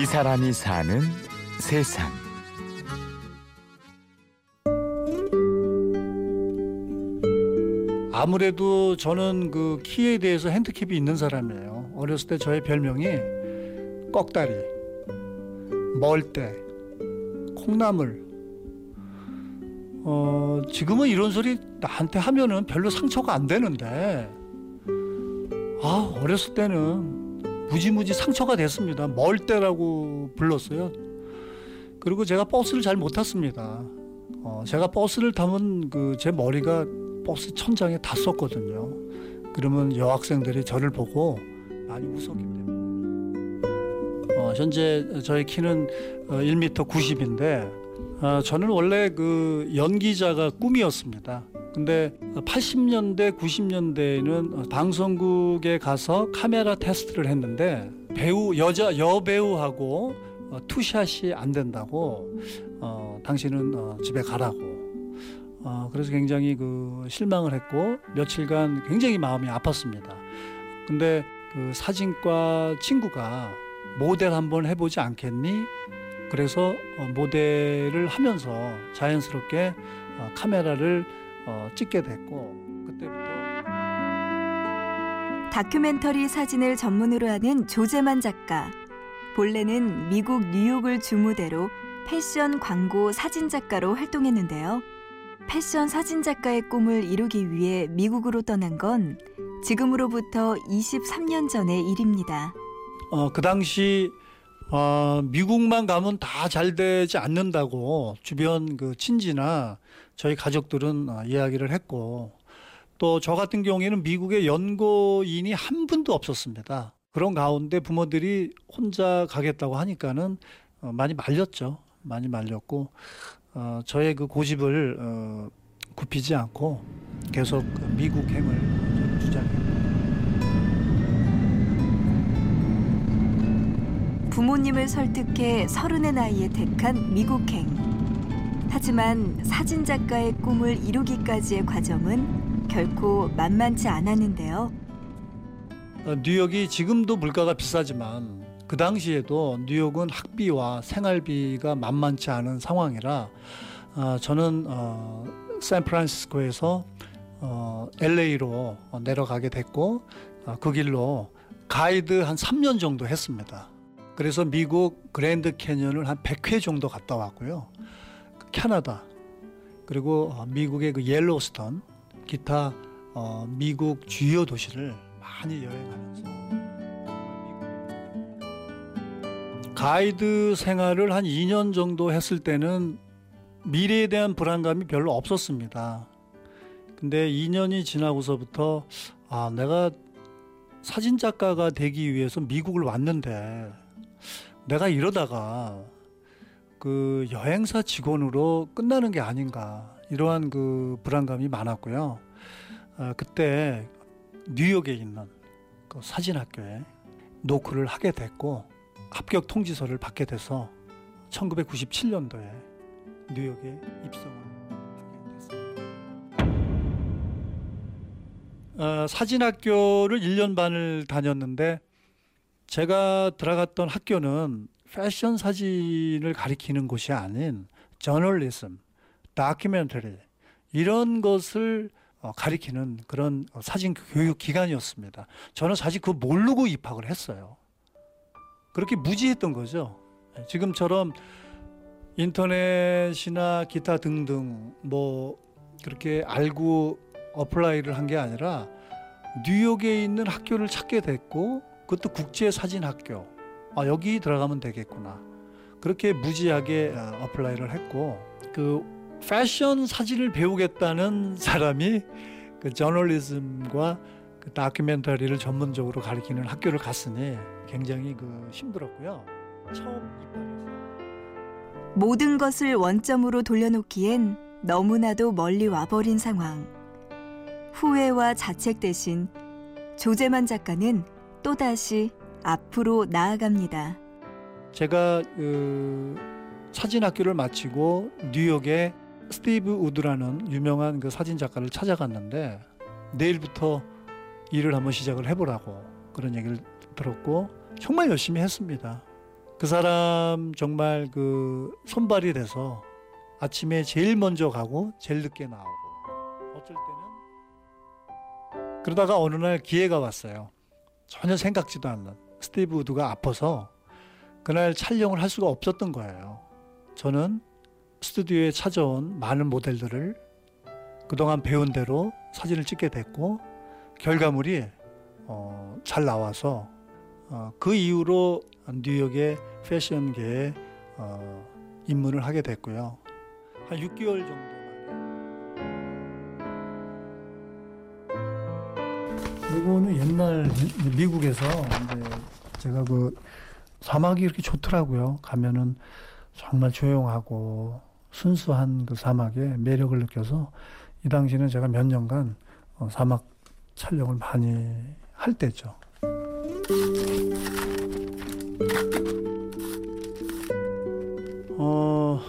이 사람이 사는 세상. 아무래도 저는 그 키에 대해서 핸디캡이 있는 사람이에요. 어렸을 때 저의 별명이 꺽다리, 멀대, 콩나물. 어, 지금은 이런 소리 나한테 하면은 별로 상처가 안 되는데, 아, 어렸을 때는 무지무지 상처가 됐습니다. 멀대라고 불렀어요. 그리고 제가 버스를 잘 못 탔습니다. 어, 제가 버스를 타면 그 제 머리가 버스 천장에 닿았거든요. 그러면 여학생들이 저를 보고 많이 웃었기 때문에. 어, 현재 저의 키는 1m 90인데 어, 저는 원래 그 연기자가 꿈이었습니다. 근데 80년대, 90년대에는 방송국에 가서 카메라 테스트를 했는데 배우 여자 여배우하고 어, 투샷이 안 된다고 어, 당신은 어, 집에 가라고 어, 그래서 굉장히 그 실망을 했고 며칠간 굉장히 마음이 아팠습니다. 근데 그 사진과 친구가 모델 한번 해보지 않겠니? 그래서 어, 모델을 하면서 자연스럽게 어, 카메라를 어, 찍게 됐고 그때부터 다큐멘터리 사진을 전문으로 하는 조재만 작가. 본래는 미국 뉴욕을 주무대로 패션 광고 사진 작가로 활동했는데요. 패션 사진 작가의 꿈을 이루기 위해 미국으로 떠난 건 지금으로부터 23년 전의 일입니다. 어, 그 당시 어, 미국만 가면 다 잘 되지 않는다고 주변 그 친지나 저희 가족들은 어, 이야기를 했고 또 저 같은 경우에는 미국에 연고인이 한 분도 없었습니다. 그런 가운데 부모들이 혼자 가겠다고 하니까는 어, 많이 말렸죠. 많이 말렸고 어, 저의 그 고집을 어, 굽히지 않고 계속 그 미국행을 부모님을 설득해 서른의 나이에 택한 미국행. 하지만 사진 작가의 꿈을 이루기까지의 과정은 결코 만만치 않았는데요. 어, 뉴욕이 지금도 물가가 비싸지만 그 당시에도 뉴욕은 학비와 생활비가 만만치 않은 상황이라 어, 저는 어, 샌프란시스코에서 어, LA로 내려가게 됐고 어, 그 길로 가이드 한 3년 정도 했습니다. 그래서 미국 그랜드 캐년을 한 100회 정도 갔다 왔고요. 캐나다 그리고 어, 미국의 그 옐로스턴 기타 어, 미국 주요 도시를 많이 여행하면서 가이드 생활을 한 2년 정도 했을 때는 미래에 대한 불안감이 별로 없었습니다. 근데 2년이 지나고서부터 아, 내가 사진 작가가 되기 위해서 미국을 왔는데 내가 이러다가 그 여행사 직원으로 끝나는 게 아닌가 이러한 그 불안감이 많았고요. 아, 그때 뉴욕에 있는 그 사진학교에 노크를 하게 됐고 합격 통지서를 받게 돼서 1997년도에 뉴욕에 입성을 하게 됐습니다. 어, 사진학교를 1년 반을 다녔는데 제가 들어갔던 학교는 패션 사진을 가리키는 곳이 아닌 저널리즘, 다큐멘터리 이런 것을 어, 가리키는 그런 사진 교육 기관이었습니다. 저는 사실 그거 모르고 입학을 했어요. 그렇게 무지했던 거죠. 지금처럼 인터넷이나 기타 등등 뭐 그렇게 알고 apply를 한 게 아니라 뉴욕에 있는 학교를 찾게 됐고 그것도 국제 사진 학교. 아 여기 들어가면 되겠구나. 그렇게 무지하게 어, apply를 했고 그 패션 사진을 배우겠다는 사람이 그 저널리즘과 그 다큐멘터리를 전문적으로 가리키는 학교를 갔으니 굉장히 그 힘들었고요. 처음 입학해서 모든 것을 원점으로 돌려놓기엔 너무나도 멀리 와버린 상황. 후회와 자책 대신 조재만 작가는 또다시 앞으로 나아갑니다. 제가 그 사진 학교를 마치고 뉴욕에 스티브 우드라는 유명한 그 사진 작가를 찾아갔는데 내일부터 일을 한번 시작을 해보라고 그런 얘기를 들었고 정말 열심히 했습니다. 그 사람 정말 그 손발이 돼서 아침에 제일 먼저 가고 제일 늦게 나오고 어쩔 때는 그러다가 어느 날 기회가 왔어요. 전혀 생각지도 않는 스티브 우드가 아파서 그날 촬영을 할 수가 없었던 거예요. 저는 스튜디오에 찾아온 많은 모델들을 그동안 배운 대로 사진을 찍게 됐고 결과물이 어, 잘 나와서 어, 그 이후로 뉴욕의 패션계에 어, 입문을 하게 됐고요. 한 6개월 정도 이거는 옛날 미- 미국에서 이제 제가 그 사막이 이렇게 좋더라고요. 가면은 정말 조용하고 순수한 그 사막의 매력을 느껴서 이 당시는 제가 몇 년간 어, 사막 촬영을 많이 할 때죠. 어,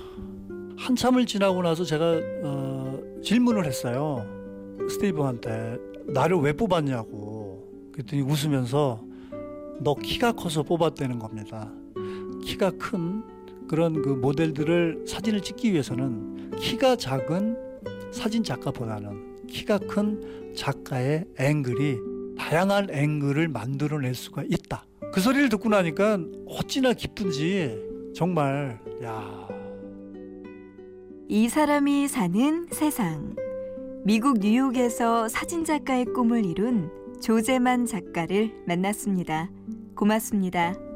한참을 지나고 나서 제가 어, 질문을 했어요. 스티브한테 나를 왜 뽑았냐고. 그랬더니 웃으면서 너 키가 커서 뽑았다는 겁니다. 키가 큰 그런 그 모델들을 사진을 찍기 위해서는 키가 작은 사진 작가보다는 키가 큰 작가의 앵글이 다양한 앵글을 만들어낼 수가 있다. 그 소리를 듣고 나니까 어찌나 기쁜지 정말 야 이 사람이 사는 세상. 미국 뉴욕에서 사진작가의 꿈을 이룬 조제만 작가를 만났습니다. 고맙습니다.